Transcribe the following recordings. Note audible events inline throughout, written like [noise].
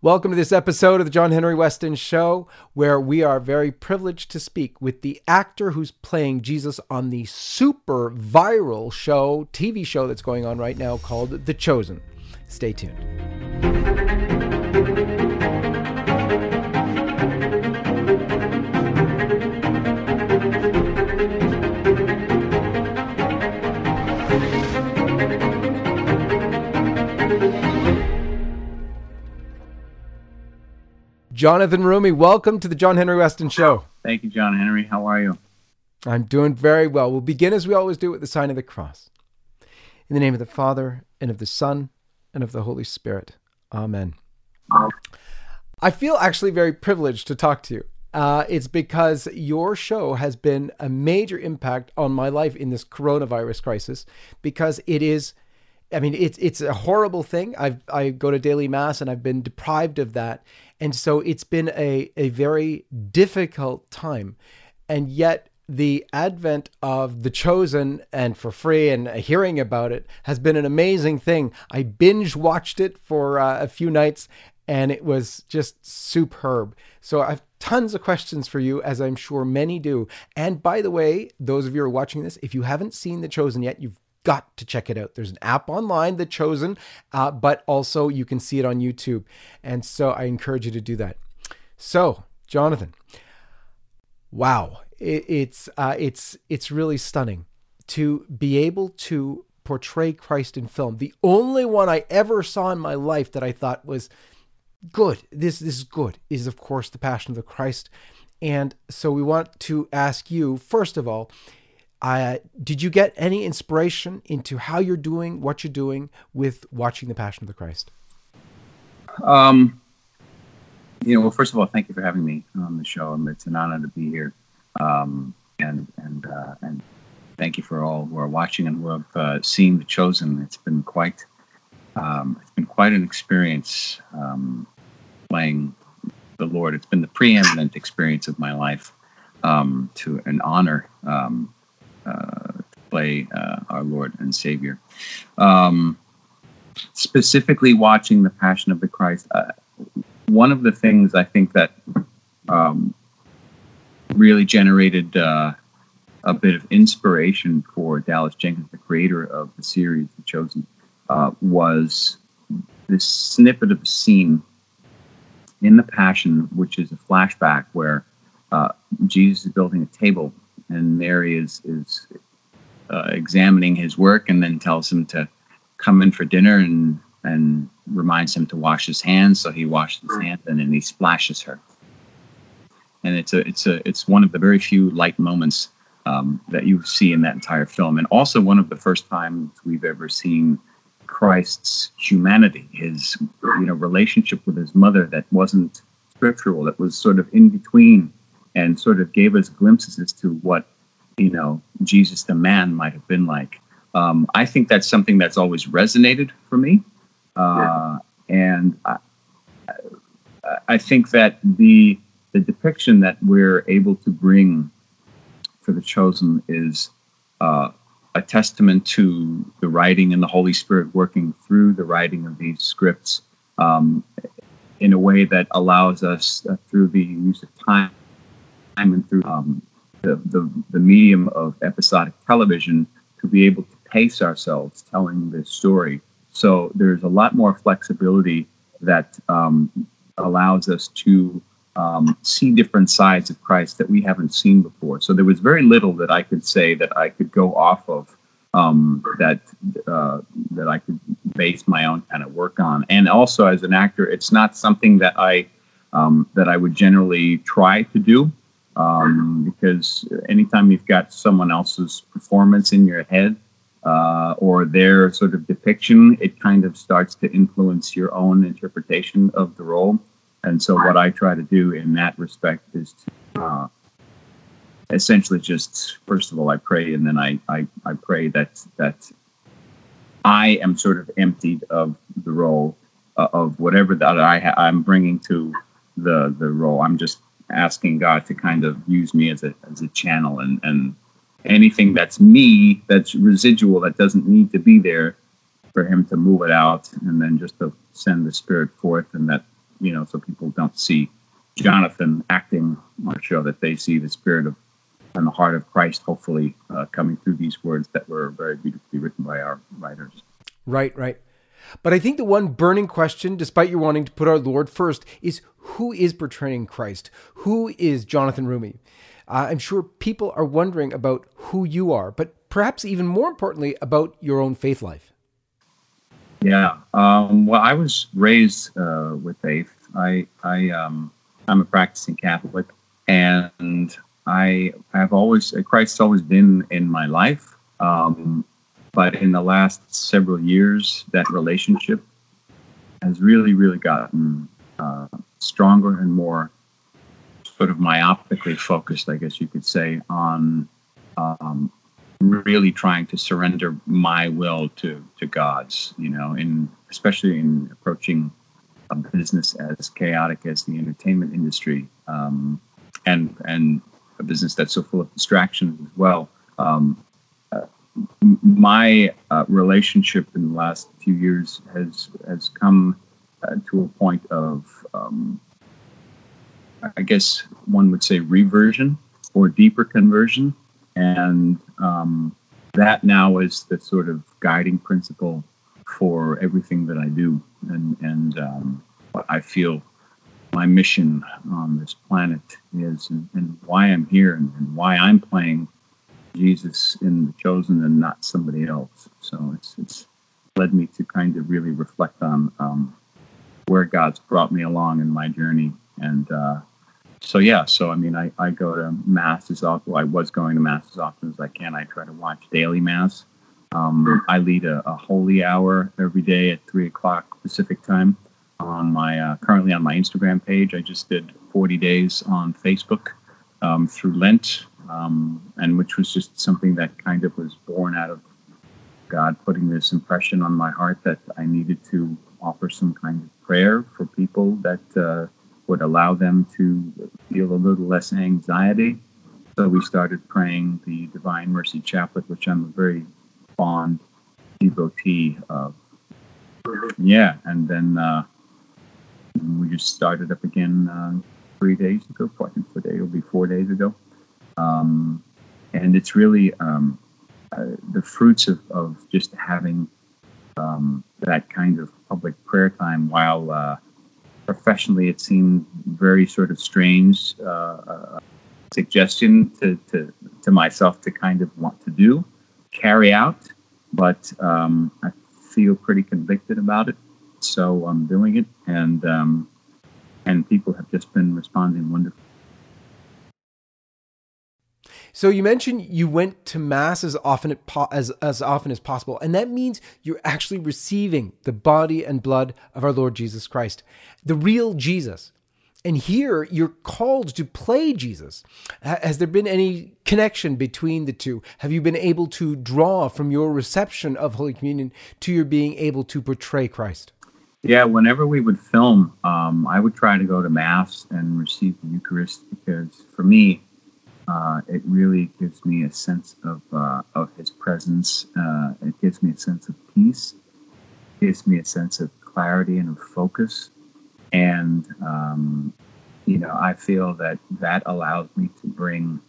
Welcome to this episode of the John Henry Weston Show, where we are very privileged to speak with the actor who's playing Jesus on the super viral show, TV show that's going on right now called The Chosen. Stay tuned. Jonathan Roumie, welcome to the John Henry Weston Show. Thank you, John Henry. How are you? I'm doing very well. We'll begin as we always do with the sign of the cross. In the name of the Father, and of the Son, and of the Holy Spirit. Amen. I feel actually very privileged to talk to you. Uh, it's because your show has been a major impact on my life in this coronavirus crisis because it is I mean, it's it's a horrible thing. I I go to daily mass and I've been deprived of that, and so it's been a a very difficult time, and yet the advent of the chosen and for free and hearing about it has been an amazing thing. I binge watched it for uh, a few nights, and it was just superb. So I've tons of questions for you, as I'm sure many do. And by the way, those of you who are watching this, if you haven't seen The Chosen yet, you've got to check it out. There's an app online, The Chosen, uh, but also you can see it on YouTube. And so I encourage you to do that. So, Jonathan, wow, it, it's uh, it's it's really stunning to be able to portray Christ in film. The only one I ever saw in my life that I thought was good. This this is good. Is of course the Passion of the Christ. And so we want to ask you first of all uh, did you get any inspiration into how you're doing what you're doing with watching the Passion of the Christ? Um, you know, well, first of all, thank you for having me on the show. and It's an honor to be here, um, and and uh, and thank you for all who are watching and who have uh, seen The Chosen. It's been quite um, it's been quite an experience um, playing the Lord. It's been the preeminent experience of my life um, to an honor um, play uh, our Lord and Savior. Um, specifically, watching the Passion of the Christ, uh, one of the things I think that um, really generated uh, a bit of inspiration for Dallas Jenkins, the creator of the series The Chosen, uh, was this snippet of a scene in the Passion, which is a flashback where uh, Jesus is building a table and Mary is is uh, examining his work, and then tells him to come in for dinner, and and reminds him to wash his hands. So he washes his hands, and then he splashes her. And it's a it's a it's one of the very few light moments um, that you see in that entire film, and also one of the first times we've ever seen Christ's humanity, his you know relationship with his mother that wasn't scriptural, that was sort of in between and sort of gave us glimpses as to what you know Jesus the man might have been like. Um, I think that's something that's always resonated for me, uh, and I, I, think that the the depiction that we're able to bring for the chosen is uh, a testament to the writing and the Holy Spirit working through the writing of these scripts um, in a way that allows us, uh, through the use of time and through um, the, the, the medium of episodic television to be able to pace ourselves telling this story. So there's a lot more flexibility that um, allows us to um, see different sides of Christ that we haven't seen before. So there was very little that I could say that I could go off of um, that uh, that I could base my own kind of work on. And also as an actor, it's not something that I um, that I would generally try to do um, because anytime you've got someone else's performance in your head uh, or their sort of depiction, it kind of starts to influence your own interpretation of the role. And so, what I try to do in that respect is to uh, essentially just, first of all, I pray, and then I, I, I pray that that I am sort of emptied of the role uh, of whatever that I ha- I'm bringing to the the role. I'm just asking God to kind of use me as a as a channel and and anything that's me that's residual that doesn't need to be there for him to move it out and then just to send the spirit forth and that you know, so people don't see Jonathan acting on show, that they see the spirit of and the heart of Christ, hopefully, uh, coming through these words that were very beautifully written by our writers. Right, right. But I think the one burning question, despite your wanting to put our Lord first, is who is portraying Christ? Who is Jonathan Roumie? Uh, I'm sure people are wondering about who you are, but perhaps even more importantly, about your own faith life. Yeah. Um, well, I was raised uh, with faith. I, I, um, I'm a practicing Catholic, and I have always Christ's always been in my life. Um, but in the last several years, that relationship has really, really gotten uh, stronger and more sort of myopically focused, I guess you could say, on um, really trying to surrender my will to to God's. You know, in especially in approaching a business as chaotic as the entertainment industry, um, and and a business that's so full of distractions as well. Um, my uh, relationship in the last few years has has come uh, to a point of, um, I guess one would say reversion or deeper conversion, and um, that now is the sort of guiding principle for everything that I do, and and um, I feel my mission on this planet is, and, and why I'm here, and, and why I'm playing Jesus in the chosen and not somebody else. So it's it's led me to kind of really reflect on um, where God's brought me along in my journey. And uh, so yeah, so I mean, I, I go to mass as often. I was going to mass as often as I can. I try to watch daily mass. Um, I lead a, a, holy hour every day at three o'clock Pacific time on my uh, currently on my Instagram page. I just did 40 days on Facebook um, through Lent um, and which was just something that kind of was born out of God putting this impression on my heart that I needed to offer some kind of prayer for people that uh, would allow them to feel a little less anxiety. So we started praying the Divine Mercy Chaplet, which I'm a very fond devotee of. Yeah, and then uh, we just started up again uh, three days ago. I think will be four days ago. Um, and it's really um, uh, the fruits of, of just having um, that kind of public prayer time while uh, professionally it seemed very sort of strange uh, uh, suggestion to, to, to myself to kind of want to do, carry out, but um, I feel pretty convicted about it. So I'm doing it, and um, and people have just been responding wonderfully. So you mentioned you went to mass as often as as often as possible, and that means you're actually receiving the body and blood of our Lord Jesus Christ, the real Jesus. And here you're called to play Jesus. Has there been any connection between the two? Have you been able to draw from your reception of Holy Communion to your being able to portray Christ? Yeah, whenever we would film, um, I would try to go to Mass and receive the Eucharist because for me, uh, it really gives me a sense of uh, of His presence. Uh, it gives me a sense of peace. It gives me a sense of clarity and of focus. And um, you know, I feel that that allows me to bring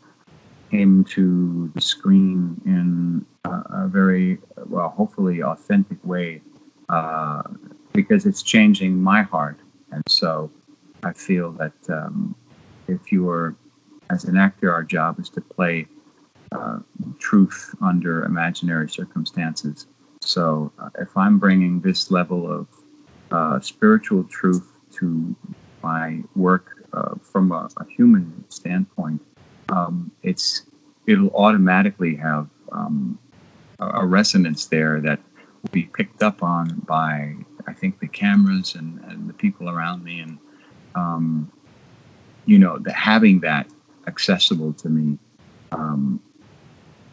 Him to the screen in a, a very well, hopefully, authentic way, uh, because it's changing my heart. And so, I feel that um, if you are as an actor, our job is to play uh, truth under imaginary circumstances. So uh, if I'm bringing this level of uh, spiritual truth to my work uh, from a, a, human standpoint, um, it's it'll automatically have um, a, a, resonance there that will be picked up on by I think the cameras and, and the people around me and um, you know the, having that accessible to me, um,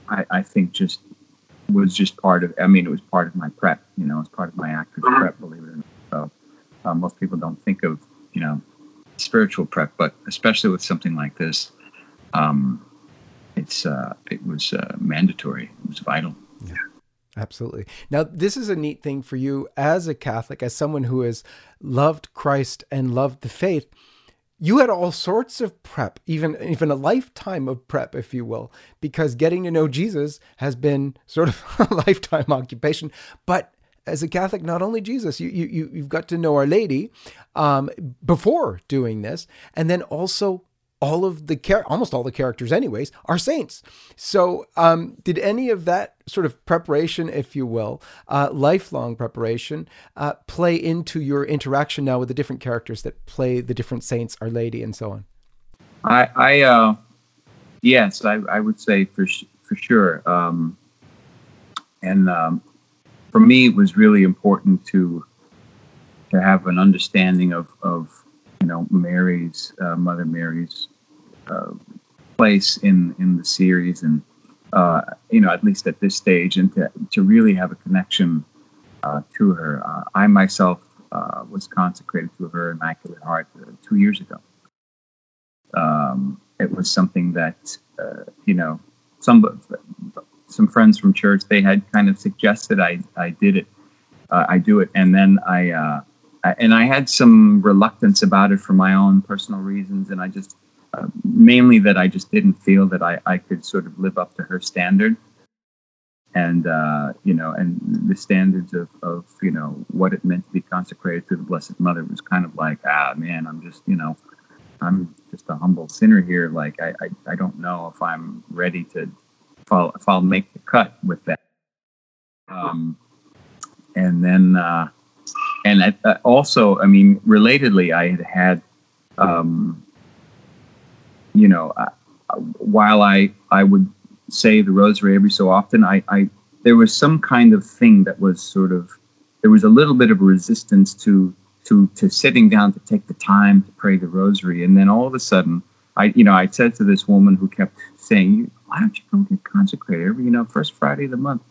I, I, think just was just part of. I mean, it was part of my prep. You know, it's part of my actor's mm-hmm. prep. Believe it or not. So uh, most people don't think of you know spiritual prep, but especially with something like this, um, it's uh, it was uh, mandatory. It was vital. Yeah. Absolutely. Now, this is a neat thing for you as a Catholic, as someone who has loved Christ and loved the faith. You had all sorts of prep, even even a lifetime of prep, if you will, because getting to know Jesus has been sort of [laughs] a lifetime occupation. But as a Catholic, not only Jesus, you you you've got to know Our Lady um, before doing this, and then also all of the char- almost all the characters anyways are saints. So um, did any of that sort of preparation if you will uh, lifelong preparation uh, play into your interaction now with the different characters that play the different saints our lady and so on? I i uh yes i, I would say for for sure. Um, and um, for me it was really important to to have an understanding of of you know Mary's uh, Mother Mary's uh, place in in the series, and uh, you know at least at this stage, and to to really have a connection uh, to her. Uh, I myself uh, was consecrated to her Immaculate Heart two years ago. Um, it was something that you know some some friends from church they had kind of suggested I I did it. I do it, and then I and I had some reluctance about it for my own personal reasons, and I just uh, mainly that I just didn't feel that I, I could sort of live up to her standard, and uh, you know, and the standards of, of you know what it meant to be consecrated to the Blessed Mother was kind of like ah man, I'm just you know, I'm just a humble sinner here. Like I I, I don't know if I'm ready to if I'll make the cut with that. Um, and then. Uh, and I, uh, also, I mean, relatedly, I had had, um, you know, uh, while I I would say the rosary every so often, I, I there was some kind of thing that was sort of there was a little bit of resistance to to to sitting down to take the time to pray the rosary, and then all of a sudden, I you know I said to this woman who kept saying, "Why don't you go get consecrated every you know first Friday of the month?"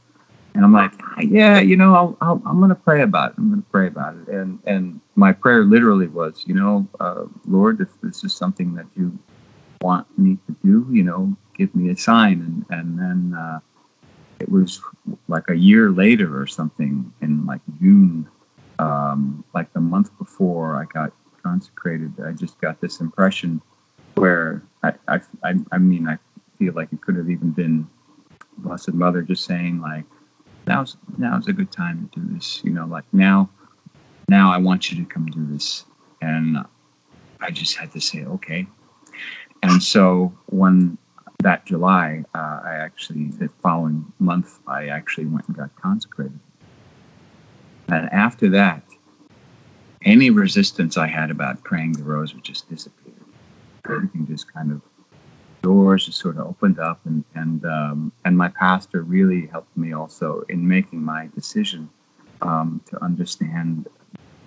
And I'm like, yeah, you know, I'll, I'll, I'm going to pray about it. I'm going to pray about it. And and my prayer literally was, you know, uh, Lord, if this is something that you want me to do, you know, give me a sign. And and then uh, it was like a year later or something in like June, um, like the month before I got consecrated. I just got this impression where I I I, I mean I feel like it could have even been Blessed Mother just saying like now's now's a good time to do this. You know, like now, now I want you to come do this, and I just had to say okay. And so when that July, uh, I actually the following month I actually went and got consecrated, and after that, any resistance I had about praying the rosary just disappeared. Everything just kind of doors just sort of opened up, and and um, and my pastor really helped me also in making my decision um, to understand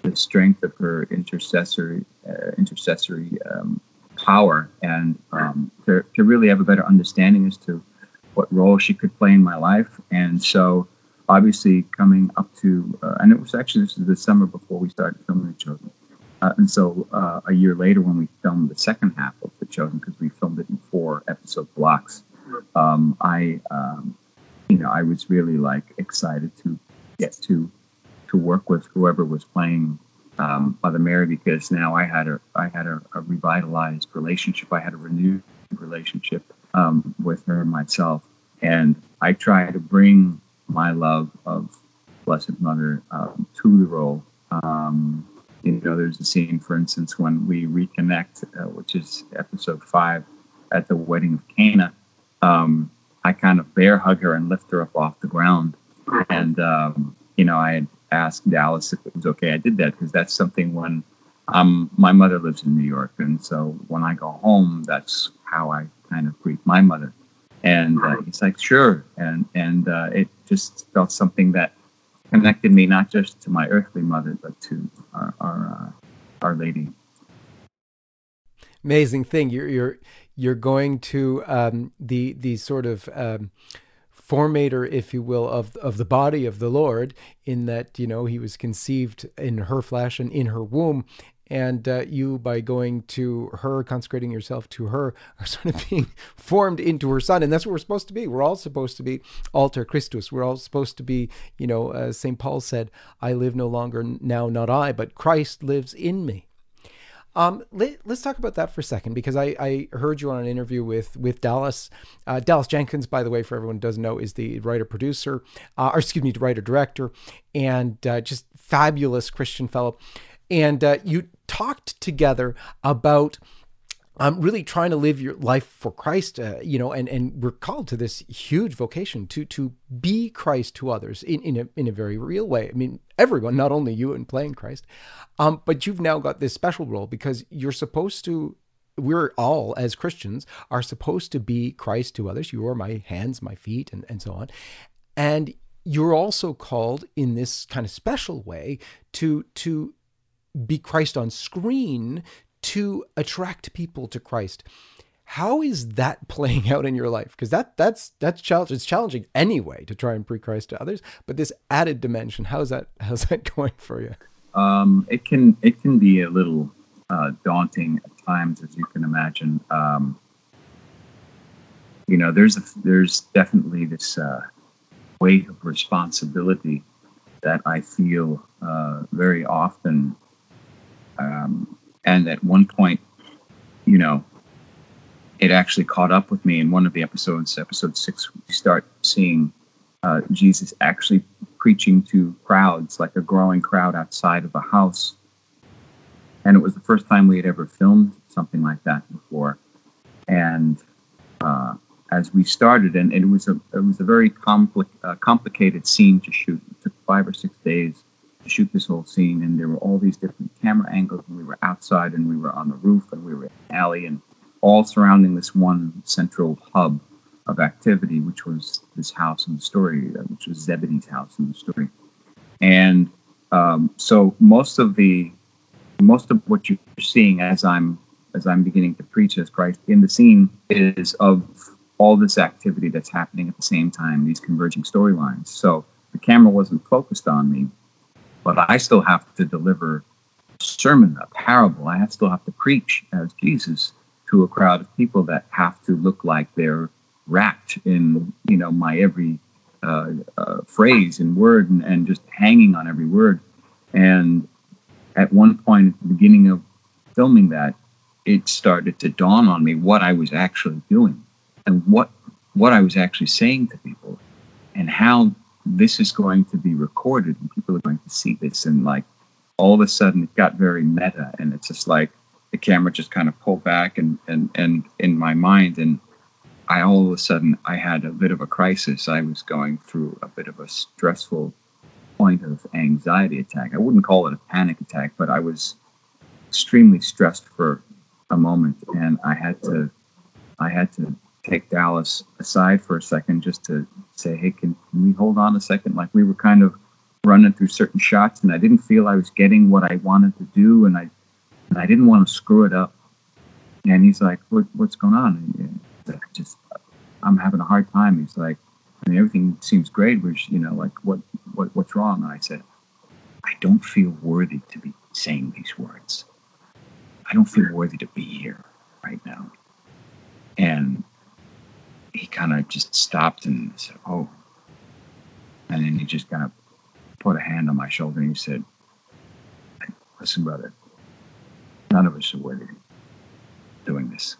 the strength of her intercessory uh, intercessory um, power, and um, to to really have a better understanding as to what role she could play in my life, and so. Obviously, coming up to, uh, and it was actually this is the summer before we started filming the Chosen. Uh, and so uh, a year later, when we filmed the second half of The Chosen, because we filmed it in four episode blocks, um, I, um, you know, I was really like excited to get to to work with whoever was playing um, Mother Mary because now I had a I had a, a revitalized relationship. I had a renewed relationship um, with her myself, and I try to bring my love of Blessed Mother um, to the role. Um, you know, there's a scene, for instance, when we reconnect, uh, which is episode five, at the wedding of Cana. Um, I kind of bear hug her and lift her up off the ground, and um, you know, I asked Dallas if it was okay. I did that because that's something when um, my mother lives in New York, and so when I go home, that's how I kind of greet my mother. And uh, he's like, sure, and and uh, it just felt something that connected me not just to my earthly mother, but to our our, uh, our Lady. Amazing thing. You're you're you're going to um, the the sort of um, formator, if you will, of of the body of the Lord, in that you know he was conceived in her flesh and in her womb, and uh, you, by going to her, consecrating yourself to her, are [laughs] sort of being formed into her son. And that's what we're supposed to be. We're all supposed to be alter Christus. We're all supposed to be, you know, uh, St. Paul said, I live no longer now, not I, but Christ lives in me. Um, let, us talk about that for a second because I, I, heard you on an interview with with Dallas. Uh, Dallas Jenkins, by the way, for everyone who doesn't know, is the writer producer, uh, or excuse me, writer director, and uh, just fabulous Christian fellow. And uh, you talked together about um, really trying to live your life for Christ, uh, you know, and, and we're called to this huge vocation to to be Christ to others in, in a in a very real way. I mean, everyone, not only you in playing Christ, um, but you've now got this special role because you're supposed to. We're all as Christians are supposed to be Christ to others. You are my hands, my feet, and, and so on. And you're also called in this kind of special way to to be Christ on screen to attract people to Christ. How is that [laughs] playing out in your life? Because that that's that's challenge. It's challenging anyway to try and pre Christ to others, but this added dimension, how's that [laughs] how's that going for you? Um, it can it can be a little uh, daunting at times, as you can imagine. Um, you know, there's a, there's definitely this uh, weight of responsibility that I feel uh, very often um, and at one point, you know, it actually caught up with me in one of the episodes, episode six, we start seeing uh, Jesus actually preaching to crowds, like a growing crowd outside of a house. And it was the first time we had ever filmed something like that before. And uh, as we started, and it was a it was a very compli- uh, complicated scene to shoot. It took five or six days to shoot this whole scene, and there were all these different camera angles, and we were outside, and we were on the roof, and we were in an alley, and all surrounding this one central hub of activity, which was this house in the story, uh, which was Zebedee's house in the story. And um, so most of the most of what you're seeing as I'm as I'm beginning to preach as Christ in the scene is of all this activity that's happening at the same time, these converging storylines. So the camera wasn't focused on me, but I still have to deliver a sermon, a parable. I still have to preach as Jesus to a crowd of people that have to look like they're wrapped in, you know, my every uh, uh, phrase and word and, and just hanging on every word. And at one point at the beginning of filming that, it started to dawn on me what I was actually doing and what what I was actually saying to people and how this is going to be recorded and people are going to see this and like all of a sudden it got very meta and it's just like the camera just kind of pulled back and and and in my mind and I all of a sudden I had a bit of a crisis. I was going through a bit of a stressful point of anxiety attack. I wouldn't call it a panic attack, but I was extremely stressed for a moment and I had to I had to take Dallas aside for a second just to say, hey, can, can we hold on a second? Like we were kind of running through certain shots, and I didn't feel I was getting what I wanted to do, and I and I didn't want to screw it up. And he's like, what, what's going on? And just I'm having a hard time. He's like, I mean, everything seems great. Which you know, like what what what's wrong? And I said, I don't feel worthy to be saying these words. I don't feel worthy to be here right now. And he kind of just stopped and said, "Oh," and then he just kind of put a hand on my shoulder and he said, "Listen, brother, none of us are worthy doing this,"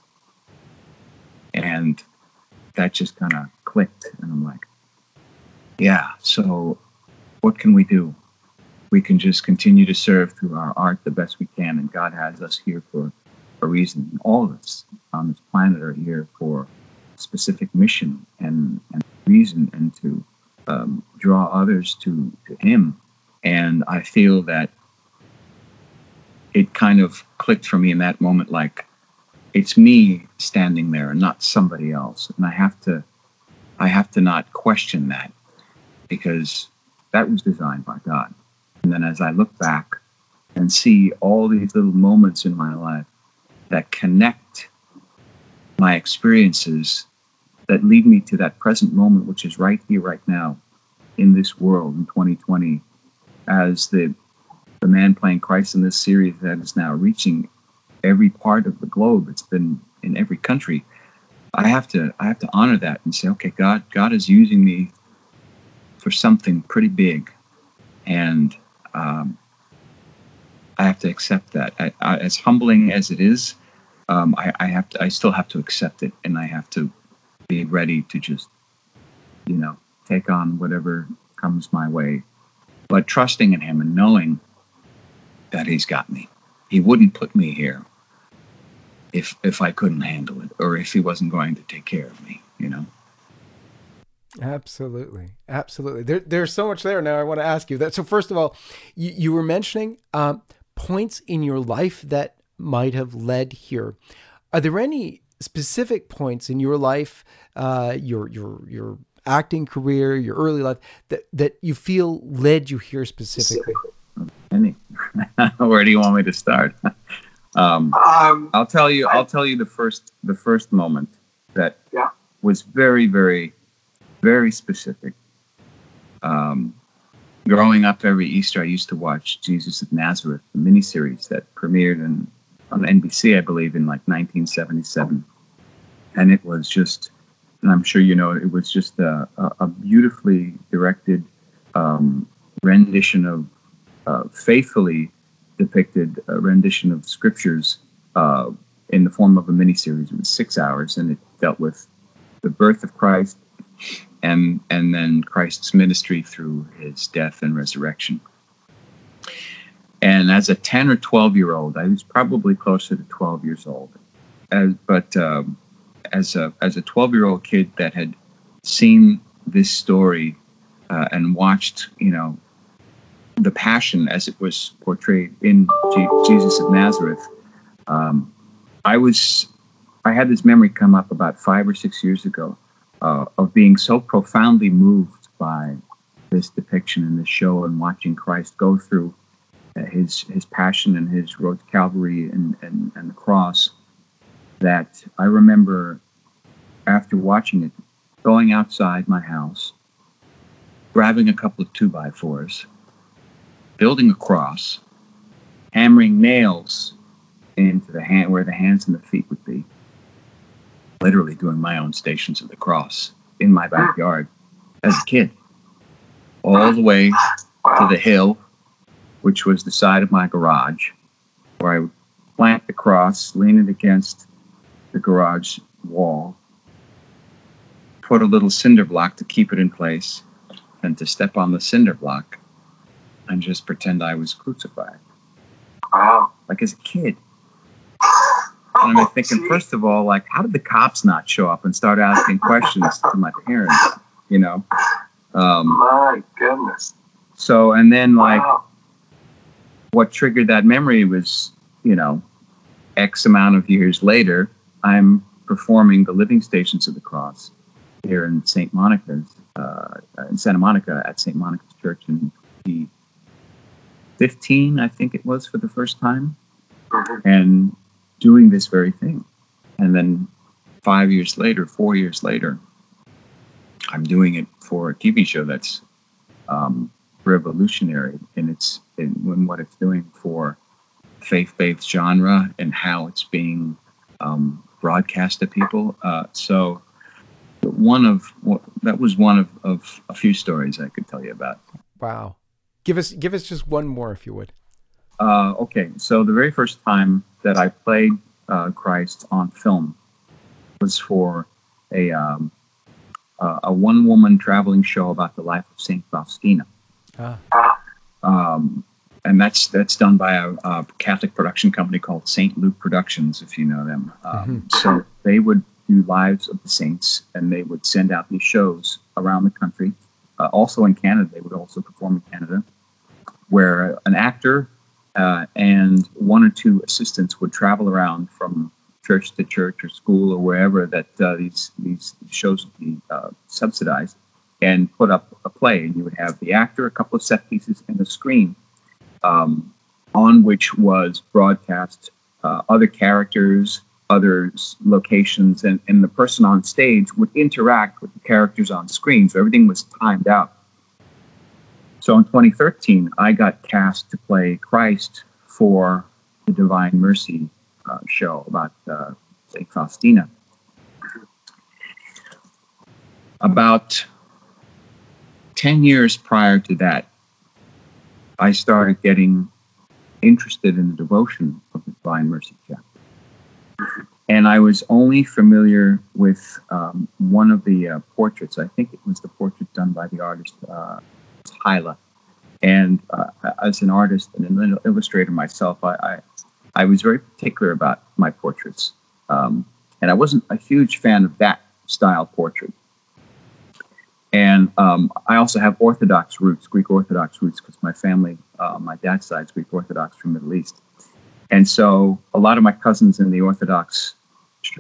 and that just kind of clicked, and I'm like, "Yeah, so what can we do?" We can just continue to serve through our art the best we can, and God has us here for a reason. All of us on this planet are here for specific mission and, and reason and to um, draw others to, to Him. And I feel that it kind of clicked for me in that moment like it's me standing there and not somebody else. And I have to I have to not question that because that was designed by God. And then as I look back and see all these little moments in my life that connect my experiences that lead me to that present moment, which is right here, right now, in this world in 2020, as the the man playing Christ in this series that is now reaching every part of the globe. It's been in every country. I have to I have to honor that and say, okay, God God is using me for something pretty big, and um, I have to accept that. I, I, as humbling as it is, um, I, I have to I still have to accept it, and I have to be ready to just you know take on whatever comes my way, but trusting in Him and knowing that He's got me. He wouldn't put me here if if I couldn't handle it or if he wasn't going to take care of me, you know. Absolutely, absolutely. There, there's so much there. Now I want to ask you that. So first of all, you, you were mentioning um, points in your life that might have led here. Are there any specific points in your life, uh, your your your acting career, your early life that that you feel led you here specifically? [laughs] Any. [laughs] Where do you want me to start? [laughs] Um, um, I'll tell you. I'll tell you the first the first moment that yeah. was very very very specific. Um, growing up every Easter, I used to watch Jesus of Nazareth, the miniseries that premiered in, on NBC, I believe, in like 1977, and it was just, and I'm sure you know, it was just a, a, beautifully directed um, rendition of uh, faithfully depicted a rendition of scriptures uh, in the form of a miniseries. It was six hours, and it dealt with the birth of Christ and and then Christ's ministry through his death and resurrection. And as a ten or twelve year old, I was probably closer to twelve years old, as, but um, as a as a twelve year old kid that had seen this story uh, and watched, you know, the passion as it was portrayed in G- Jesus of Nazareth. Um, I was, I had this memory come up about five or six years ago uh, of being so profoundly moved by this depiction in this show and watching Christ go through his his passion and his road to Calvary and, and, and the cross that I remember after watching it going outside my house, grabbing a couple of two by fours building a cross, hammering nails into the hand where the hands and the feet would be. Literally doing my own stations of the cross in my backyard as a kid, all the way to the hill, which was the side of my garage, where I would plant the cross, lean it against the garage wall, put a little cinder block to keep it in place, and to step on the cinder block and just pretend I was crucified. Wow. Like as a kid. And I'm thinking, [laughs] first of all, like, how did the cops not show up and start asking questions to my parents? You know? Um, my goodness. So, and then, like, wow. What triggered that memory was, you know, X amount of years later, I'm performing the living stations of the cross here in St. Monica's, uh, in Santa Monica at St. Monica's Church in 15, I think it was, for the first time, mm-hmm. and doing this very thing. And then five years later, four years later, I'm doing it for a TV show that's um, revolutionary in its in, in, what it's doing for faith-based genre and how it's being um, broadcast to people. Uh, so one of that was one of, of a few stories I could tell you about. Wow. Give us give us just one more, if you would. Uh, okay, so the very first time that I played uh, Christ on film was for a um, uh, a one woman traveling show about the life of Saint Faustina. Ah. Um, and that's that's done by a, a, Catholic production company called Saint Luke Productions, if you know them. Um, mm-hmm. So they would do lives of the saints, and they would send out these shows around the country. Uh, also in Canada, they would also perform in Canada where an actor uh, and one or two assistants would travel around from church to church or school or wherever that uh, these these shows would be uh, subsidized and put up a play. And you would have the actor, a couple of set pieces, and a screen um, on which was broadcast uh, other characters, other locations, and, and the person on stage would interact with the characters on screen. So everything was timed out so in 2013, I got cast to play Christ for the Divine Mercy uh, show about uh, St. Faustina. About 10 years prior to that, I started getting interested in the devotion of the Divine Mercy Chaplet. And I was only familiar with um, one of the uh, portraits. I think it was the portrait done by the artist uh, Hyla. And uh, as an artist and an illustrator myself, I, I, I was very particular about my portraits. Um, and I wasn't a huge fan of that style portrait. And um, I also have Orthodox roots, Greek Orthodox roots, because my family, uh, my dad's side is Greek Orthodox from Middle East. And so a lot of my cousins in the Orthodox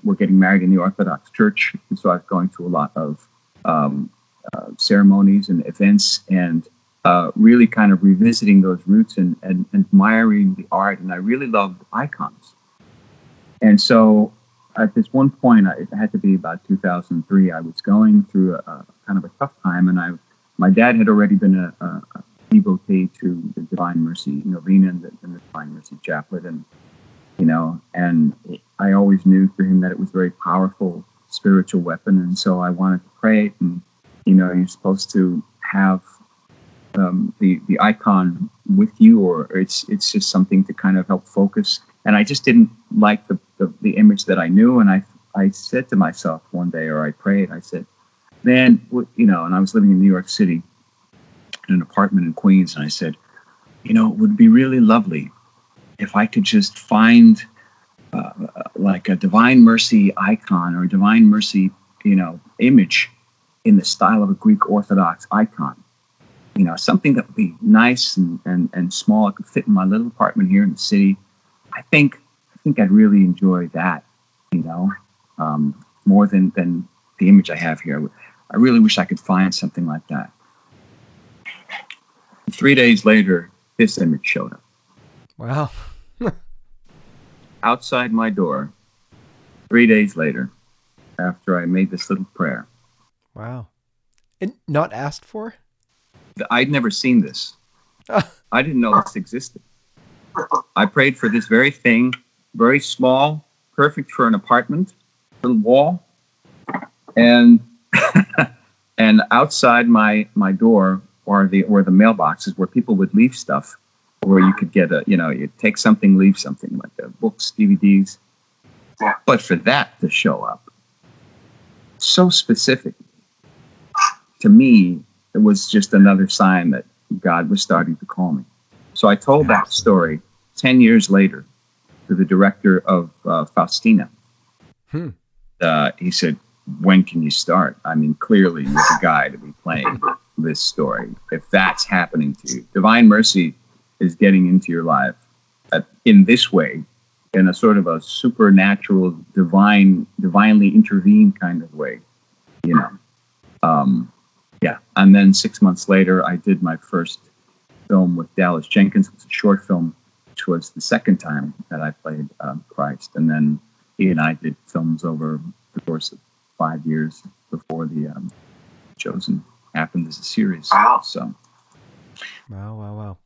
were getting married in the Orthodox Church. And so I was going to a lot of um, uh, ceremonies and events and uh, really kind of revisiting those roots and, and, and admiring the art. And I really loved icons. And so at this one point, it had to be about 2003. I was going through a, a kind of a tough time, and I, my dad had already been a, a, a devotee to the Divine Mercy Novena and the, and the Divine Mercy Chaplet, and you know, and I always knew for him that it was a very powerful spiritual weapon, and so I wanted to pray it. And you know, you're supposed to have um, the the icon with you, or it's it's just something to kind of help focus. And I just didn't like the, the, the image that I knew, and I I said to myself one day, or I prayed, I said, "Man, you know," and I was living in New York City, in an apartment in Queens, and I said, "You know, it would be really lovely if I could just find." Uh, like a divine mercy icon or a divine mercy, you know, image in the style of a Greek Orthodox icon you know, something that would be nice and, and, and small. It could fit in my little apartment here in the city. I think think I'd really enjoy that, you know, um, more than, than the image I have here. I really wish I could find something like that. Three days later, this image showed up. Wow. [laughs] Outside my door, three days later, after I made this little prayer. Wow. And not asked for? I'd never seen this. [laughs] I didn't know this existed. I prayed for this very thing, very small, perfect for an apartment, little wall, and [laughs] and outside my my door or the or the mailboxes where people would leave stuff, where you could get a you know you take something, leave something like the books, DVDs. But for that to show up, so specific to me, it was just another sign that God was starting to call me. So I told that story 10 years later to the director of uh, Faustina. Hmm. Uh, he said, When can you start? I mean, clearly you're the guy to be playing this story. If that's happening to you, Divine Mercy is getting into your life uh, in this way, in a sort of a supernatural, divine, divinely intervened kind of way, you know. Um, yeah, and then six months later, I did my first film with Dallas Jenkins. It's a short film, which was the second time that I played um, Christ. And then he and I did films over the course of five years before the um, Chosen happened as a series. Wow. So. Wow, wow, wow.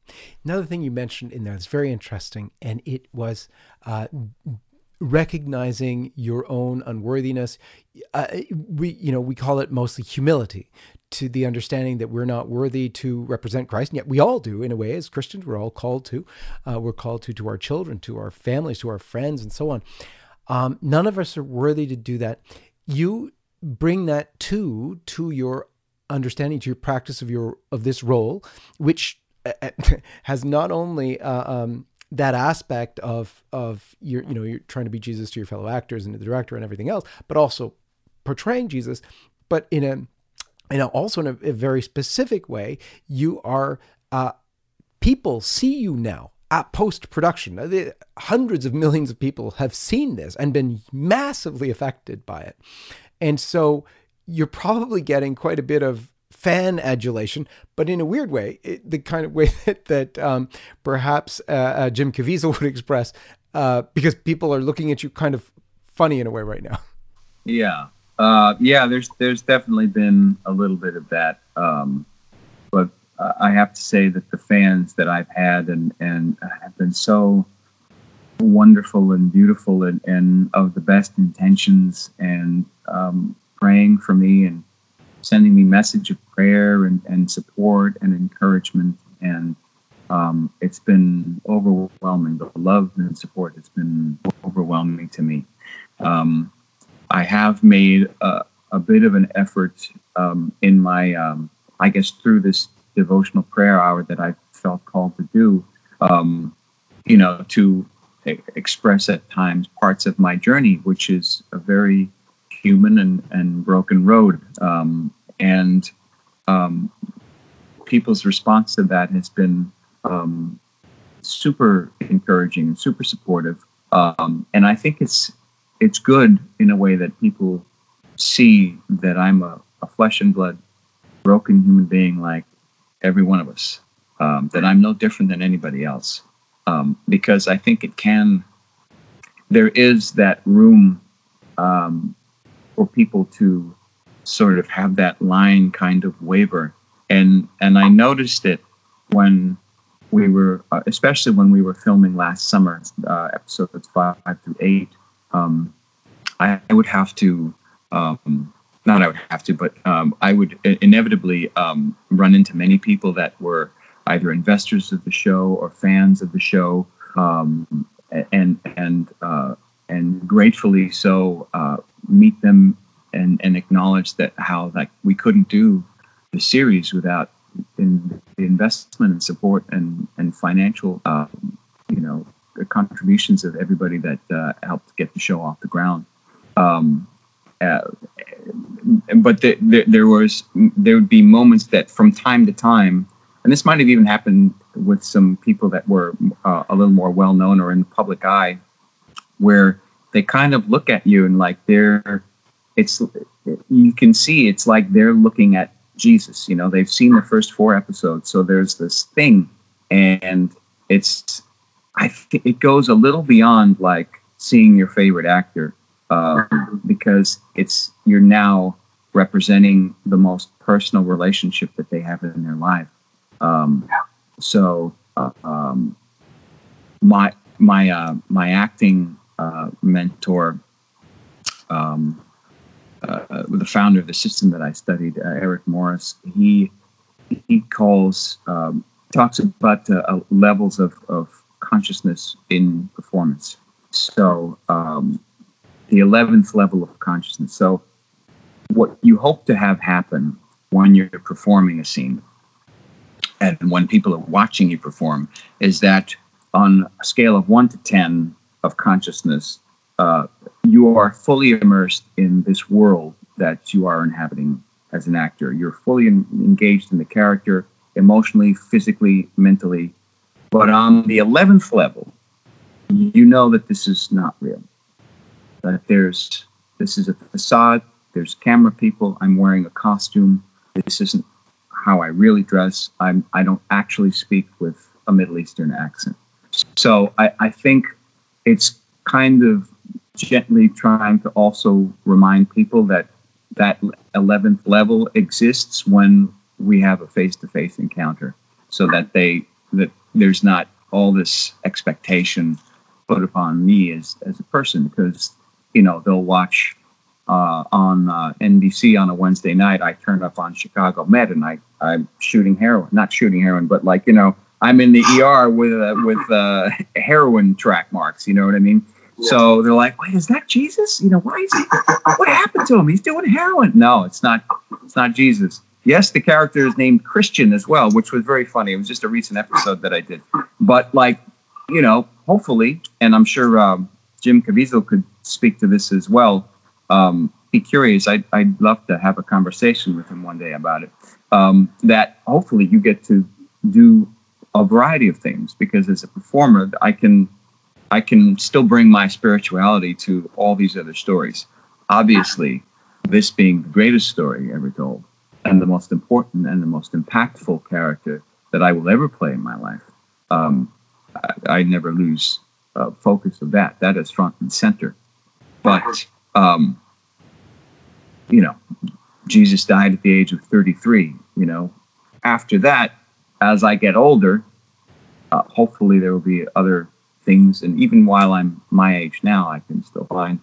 Another thing you mentioned in there is very interesting, and it was uh, recognizing your own unworthiness. Uh, we, you know, we call it mostly humility to the understanding that we're not worthy to represent Christ. And yet we all do, in a way, as Christians, we're all called to. Uh, we're called to to our children, to our families, to our friends, and so on. Um, none of us are worthy to do that. You bring that to to your understanding, to your practice of your of this role, which uh, [laughs] has not only uh, um, that aspect of of your you know you're trying to be Jesus to your fellow actors and to the director and everything else, but also portraying Jesus, but in a and also in a, a very specific way, you are uh, people see you now at post production. Hundreds of millions of people have seen this and been massively affected by it, and so you're probably getting quite a bit of fan adulation, but in a weird way, it, the kind of way [laughs] that, that um, perhaps uh, uh, Jim Caviezel [laughs] would express, uh, because people are looking at you kind of funny in a way right now. Yeah, uh, yeah, there's there's definitely been a little bit of that, um, but I have to say that the fans that I've had and and have been so wonderful and beautiful and, and of the best intentions and um, praying for me and sending me message of prayer and, and support and encouragement. And um, it's been overwhelming. The love and support—it's been overwhelming to me. Um, i have made a, a, bit of an effort um, in my um, i guess through this devotional prayer hour that i felt called to do um, you know to express at times parts of my journey which is a very human and, and broken road. Um, and um, people's response to that has been um, super encouraging and super supportive. Um, and I think it's it's good in a way that people see that I'm a, a flesh and blood, broken human being like every one of us. Um, that I'm no different than anybody else. Um, because I think it can. There is that room um, for people to sort of have that line kind of waver. And and I noticed it when we were, uh, especially when we were filming last summer, uh, episodes five five through eight. Um, I, I, would have to, um, not I would have to, but um, I would inevitably um, run into many people that were either investors of the show or fans of the show, um, and and uh, and gratefully so uh, meet them and, and acknowledge that how like we couldn't do the series without in the investment and support and and financial uh, you know contributions of everybody that uh, helped get the show off the ground. Um, uh, but the, the, there was there would be moments that from time to time, and this might have even happened with some people that were uh, a little more well known or in the public eye, where they kind of look at you and like they're it's you can see it's like they're looking at Jesus. You know, they've seen the first four episodes, so there's this thing, and it's I it goes a little beyond like seeing your favorite actor uh, because it's you're now representing the most personal relationship that they have in their life. Um, so uh, um, my my uh, my acting uh, mentor, um, uh, the founder of the system that I studied, uh, Eric Morris, he he calls um, talks about uh, levels of, of consciousness in performance. So um, the eleventh level of consciousness. So what you hope to have happen when you're performing a scene and when people are watching you perform is that on a scale of one to ten of consciousness, uh, you are fully immersed in this world that you are inhabiting as an actor. You're fully in, engaged in the character, emotionally, physically, mentally. But on the 11th level, you know that this is not real. That there's this is a facade. There's camera people. I'm wearing a costume. This isn't how I really dress. I'm I don't actually speak with a Middle Eastern accent. So I, I think it's kind of gently trying to also remind people that that 11th level exists when we have a face-to-face encounter so that they that there's not all this expectation put upon me as as a person because you know they'll watch uh, on uh, NBC on a Wednesday night. I turn up on Chicago Med and I I'm shooting heroin, not shooting heroin, but like you know I'm in the ER with uh, with uh, heroin track marks. You know what I mean? Yeah. So they're like, "Wait, is that Jesus? You know, why is he? What happened to him? He's doing heroin." No, it's not. It's not Jesus. Yes, the character is named Christian as well, which was very funny. It was just a recent episode that I did. But like, you know, hopefully, and I'm sure um, Jim Caviezel could speak to this as well. Um, be curious. I'd, I'd love to have a conversation with him one day about it. Um, that hopefully you get to do a variety of things because as a performer, I can I can still bring my spirituality to all these other stories. Obviously, this being the greatest story ever told and the most important and the most impactful character that I will ever play in my life. Um, I, I, never lose uh, focus of that. That is front and center. But um, you know, Jesus died at the age of 33. You know, after that, as I get older, uh, hopefully there will be other things, and even while I'm my age now, I can still find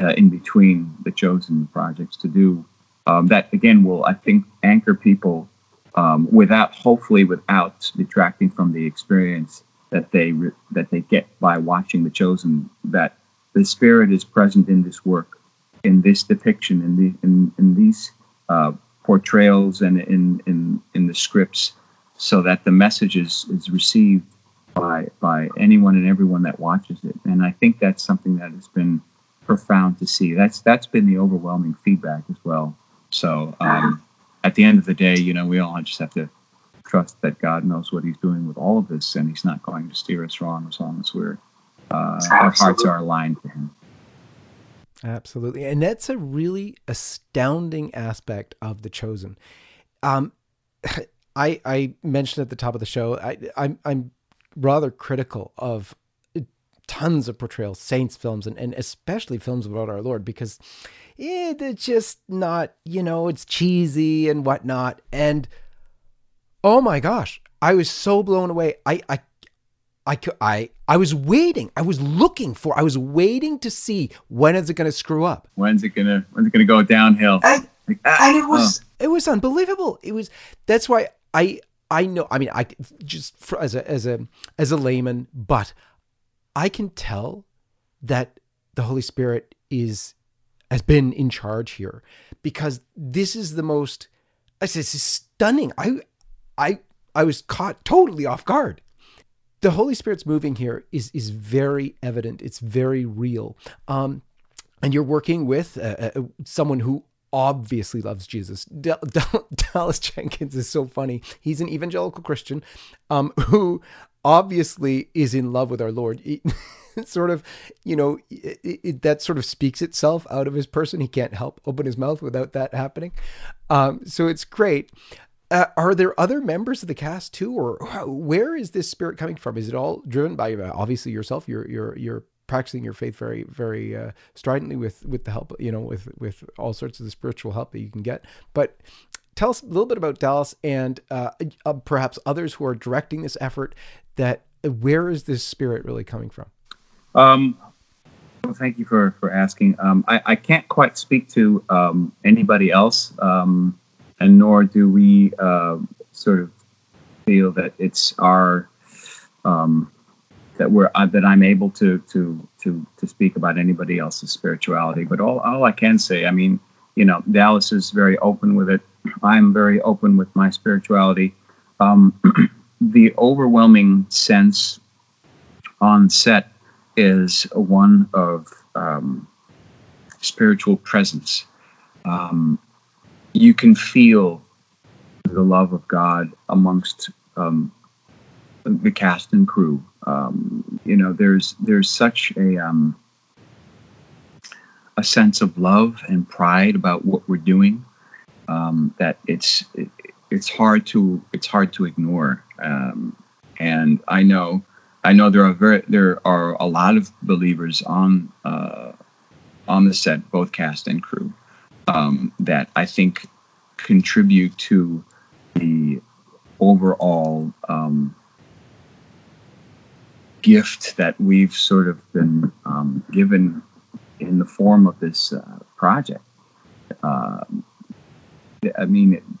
uh, in between the chosen projects to do um, that. Again, will I think anchor people um, without, hopefully, without detracting from the experience that they re- that they get by watching the chosen. That the spirit is present in this work, in this depiction, in the in in these uh, portrayals and in in in the scripts, so that the message is is received by by anyone and everyone that watches it. And I think that's something that has been profound to see. That's that's been the overwhelming feedback as well. So um, at the end of the day, you know, we all just have to trust that God knows what He's doing with all of this, and He's not going to steer us wrong as long as we're uh, our hearts are aligned to Him. Absolutely, and that's a really astounding aspect of the chosen. Um, [laughs] I I mentioned at the top of the show, I I'm I'm rather critical of tons of portrayals, saints films, and, and especially films about our Lord, because eh, they're just not, you know, it's cheesy and whatnot. And oh my gosh, I was so blown away. I, I, I, I, I was waiting. I was looking for. I was waiting to see when is it going to screw up. When's it gonna? When's it gonna go downhill? And, and it was, oh. it was unbelievable. It was. That's why I, I know. I mean, I just for, as a as a as a layman, but I can tell that the Holy Spirit is has been in charge here because this is the most I said, this is stunning. I I I was caught totally off guard. The Holy Spirit's moving here is is very evident. It's very real. Um, and you're working with uh, uh, someone who obviously loves Jesus. [laughs] Dallas Jenkins is so funny. He's an evangelical Christian um, [laughs] who obviously is in love with our Lord. [laughs] Sort of, you know, it, it, that sort of speaks itself out of his person. He can't help open his mouth without that happening. Um, so it's great. Uh, are there other members of the cast too, or where is this spirit coming from? Is it all driven by obviously yourself? your your you're practicing your faith very very uh, stridently with with the help you know with with all sorts of the spiritual help that you can get. But tell us a little bit about Dallas and uh, uh, perhaps others who are directing this effort. That where is this spirit really coming from? Um, well, thank you for for asking. Um, I, I can't quite speak to um, anybody else, um, and nor do we uh, sort of feel that it's our um, that we're uh, that I'm able to to to to speak about anybody else's spirituality. But all all I can say, I mean, you know, Dallas is very open with it. I'm very open with my spirituality. Um, [clears throat] the overwhelming sense on set is one of um, spiritual presence. Um, you can feel the love of God amongst um, the cast and crew. Um, you know, there's there's such a um, a sense of love and pride about what we're doing um, that it's it, it's hard to it's hard to ignore. and I know I know there are very there are a lot of believers on uh, on the set, both cast and crew, um, that I think contribute to the overall um, gift that we've sort of been um, given in the form of this uh, project. Uh, I mean,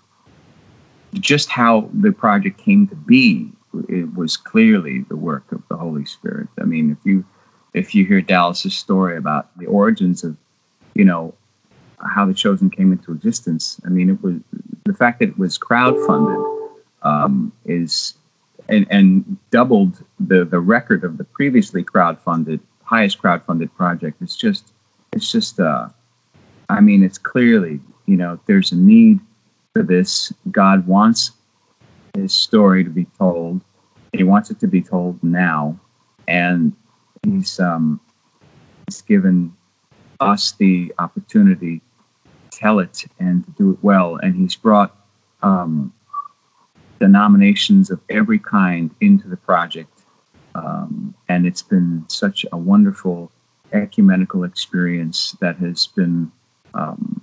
just how the project came to be it was clearly the work of the Holy Spirit. I mean, if you if you hear Dallas's story about the origins of, you know, how the chosen came into existence, I mean, it was the fact that it was crowdfunded um, is and, and doubled the the record of the previously crowdfunded highest crowdfunded project. It's just it's just uh, I mean, it's clearly you know there's a need for this. God wants his story to be told. He wants it to be told now, and he's um, he's given us the opportunity to tell it and to do it well. And he's brought um, denominations of every kind into the project, um, and it's been such a wonderful ecumenical experience that has been, um,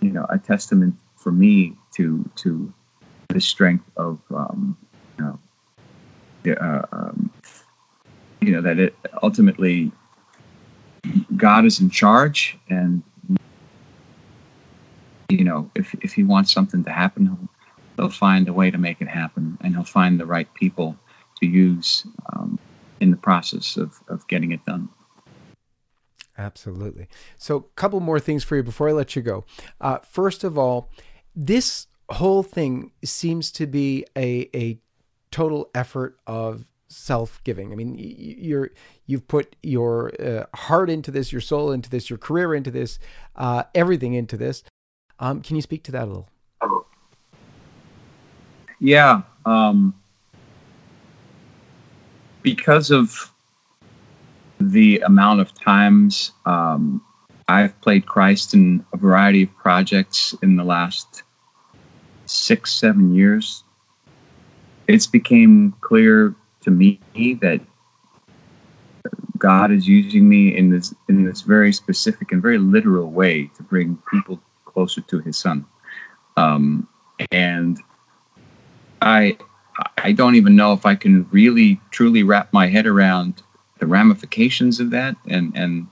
you know, a testament for me to to the strength of um, you know, uh, um, you know that it ultimately God is in charge, and you know if if He wants something to happen, he'll find a way to make it happen, and He'll find the right people to use um, in the process of of getting it done. Absolutely. So, a couple more things for you before I let you go. Uh, first of all, this whole thing seems to be a a total effort of self-giving. I mean, you're you've put your uh, heart into this, your soul into this, your career into this, uh, everything into this. Um, can you speak to that a little? Yeah, um, because of the amount of times um, I've played Christ in a variety of projects in the last six, seven years, it's became clear to me that God is using me in this in this very specific and very literal way to bring people closer to His Son, um, and I I don't even know if I can really truly wrap my head around the ramifications of that and and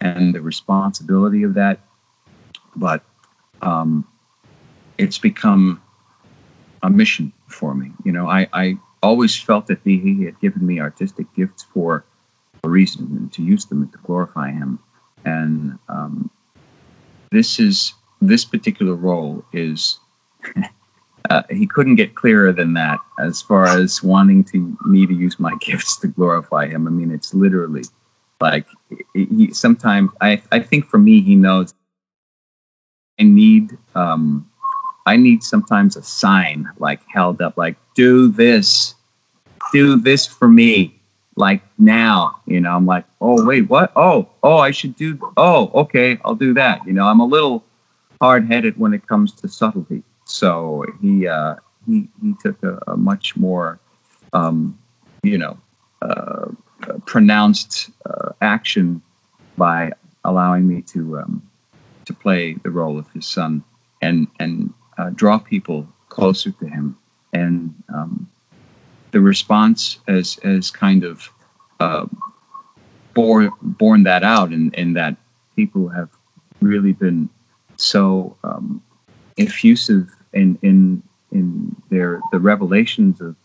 and the responsibility of that, but um, it's become a mission for me. You know, I, I always felt that he, he had given me artistic gifts for a reason and to use them and to glorify him. And um, this is this particular role is [laughs] uh, he couldn't get clearer than that as far as wanting to me to use my [laughs] gifts to glorify him. I mean, it's literally like he sometimes I I think for me he knows I need um, I need sometimes a sign like held up, like do this, do this for me, like now. You know, I'm like, oh wait, what? Oh, oh, I should do. Oh, okay, I'll do that. You know, I'm a little hard headed when it comes to subtlety. So he uh, he he took a, a much more, um, you know, uh, pronounced uh, action by allowing me to um, to play the role of his son and and uh, draw people closer to him. And um, the response has, has kind of uh, bore, borne that out, in, in that people have really been so um, effusive in, in, in their the revelations of,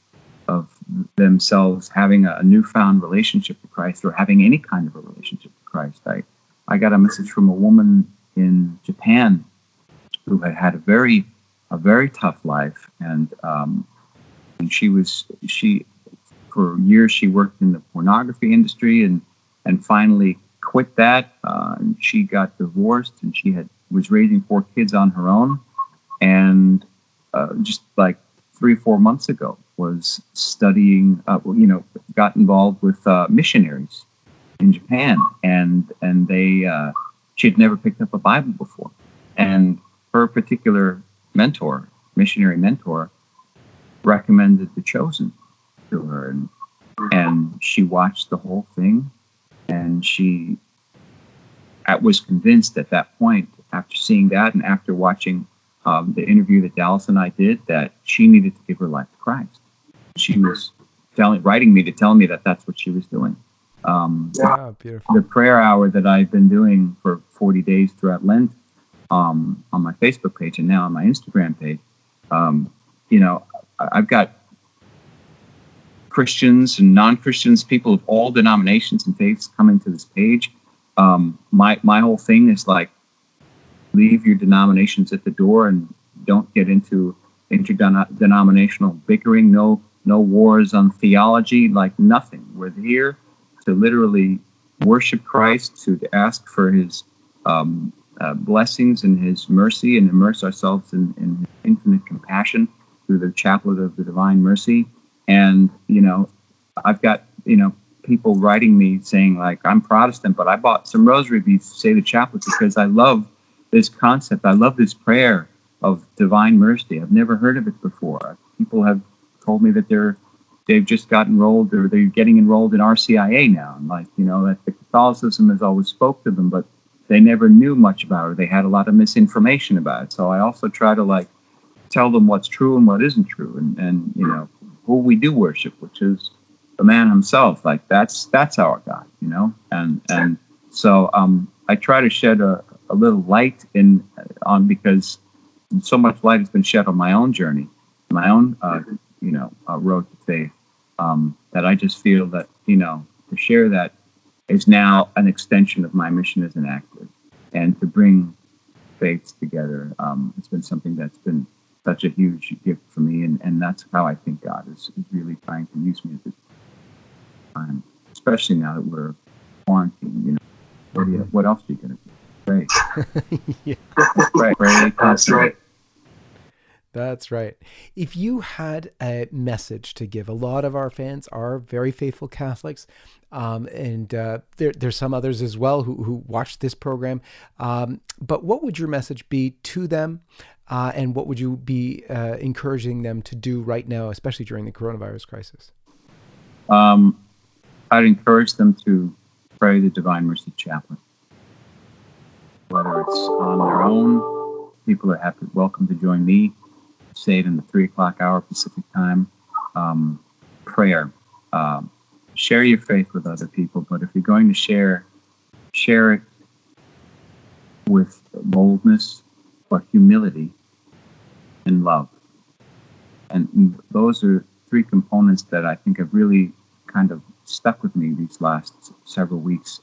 of themselves having a, a newfound relationship with Christ or having any kind of a relationship with Christ. I, I got a message from a woman in Japan who had had a very a very tough life, and um, and she was she for years she worked in the pornography industry, and and finally quit that. Uh, and she got divorced, and she had was raising four kids on her own, and uh, just like three or four months ago was studying. Uh, you know, got involved with uh, missionaries in Japan, and and they uh, she had never picked up a Bible before, and her particular mentor, missionary mentor, recommended The Chosen to her, and and she watched the whole thing, and she was convinced at that point, after seeing that, and after watching um, the interview that Dallas and I did, that she needed to give her life to Christ. She was telling, writing me to tell me that that's what she was doing. Um, yeah, beautiful. The prayer hour that I've been doing for 40 days throughout Lent um, on my Facebook page and now on my Instagram page. Um, you know, I've got Christians and non-Christians, people of all denominations and faiths coming to this page. Um, my my whole thing is like, leave your denominations at the door and don't get into interdenominational bickering. No no wars on theology. Like nothing. We're here to literally worship Christ, to, to ask for His um, uh, blessings and His mercy and immerse ourselves in, in infinite compassion through the chaplet of the Divine Mercy. And, you know, I've got, you know, people writing me saying, like, I'm Protestant, but I bought some rosary beads to say the chaplet because I love this concept. I love this prayer of divine mercy. I've never heard of it before. People have told me that they're they've just got enrolled or they're getting enrolled in RCIA now. And like, you know, that the Catholicism has always spoke to them, but they never knew much about it. They had a lot of misinformation about it. So I also try to like tell them what's true and what isn't true, and and you know who we do worship, which is the man himself. Like that's that's our God, you know. And and so um, I try to shed a, a little light in on because so much light has been shed on my own journey, my own uh, you know uh, road to faith. Um, that I just feel that you know to share that is now an extension of my mission as an actor, and to bring faiths together. Um, it's been something that's been such a huge gift for me, and, and that's how I think God is, is really trying to use me at this time, especially now that we're quarantined. You know, what, you, what else are you going to do? Pray. [laughs] yeah. pray. Pray. That's right. That's right. If you had a message to give, a lot of our fans are very faithful Catholics, um, and uh, there, there's some others as well who, who watch this program. Um, but what would your message be to them, uh, and what would you be uh, encouraging them to do right now, especially during the coronavirus crisis? Um, I'd encourage them to pray the Divine Mercy Chaplet, whether it's on their own. People are happy, welcome to join me say it in the three o'clock hour Pacific time. Um, prayer. Um, share your faith with other people, but if you're going to share, share it with boldness or humility and love. And those are three components that I think have really kind of stuck with me these last several weeks,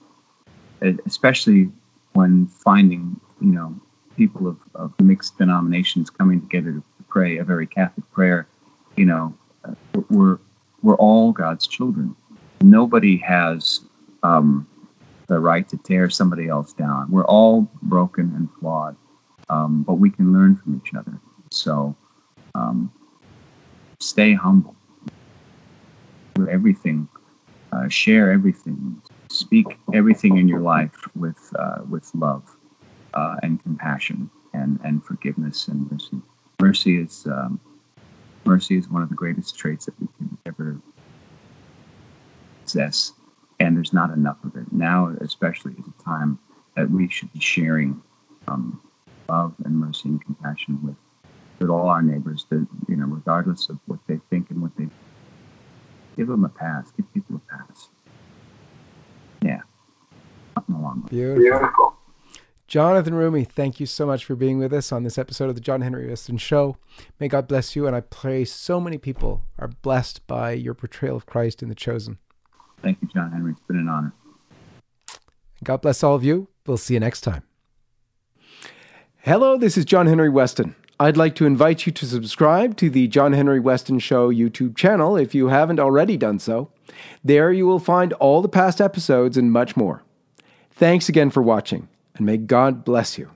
especially when finding, you know, people of, of mixed denominations coming together to pray a very Catholic prayer, you know, uh, we're we're all God's children. Nobody has um, the right to tear somebody else down. We're all broken and flawed, um, but we can learn from each other. So, um, stay humble. Do everything, uh, share everything, speak everything in your life with love uh, and compassion and and forgiveness and mercy mercy is um, mercy is one of the greatest traits that we can ever possess, and there's not enough of it now. Especially at a time that we should be sharing um, love and mercy and compassion with with all our neighbors. That you know, regardless of what they think and what they give them a pass. Give people a pass. Yeah, something along. Beautiful. Beautiful. Jonathan Roumie, thank you so much for being with us on this episode of the John Henry Weston Show. May God bless you, and I pray so many people are blessed by your portrayal of Christ in The Chosen. Thank you, John Henry. It's been an honor. God bless all of you. We'll see you next time. Hello, this is John Henry Weston. I'd like to invite you to subscribe to the John Henry Weston Show YouTube channel if you haven't already done so. There you will find all the past episodes and much more. Thanks again for watching and may God bless you.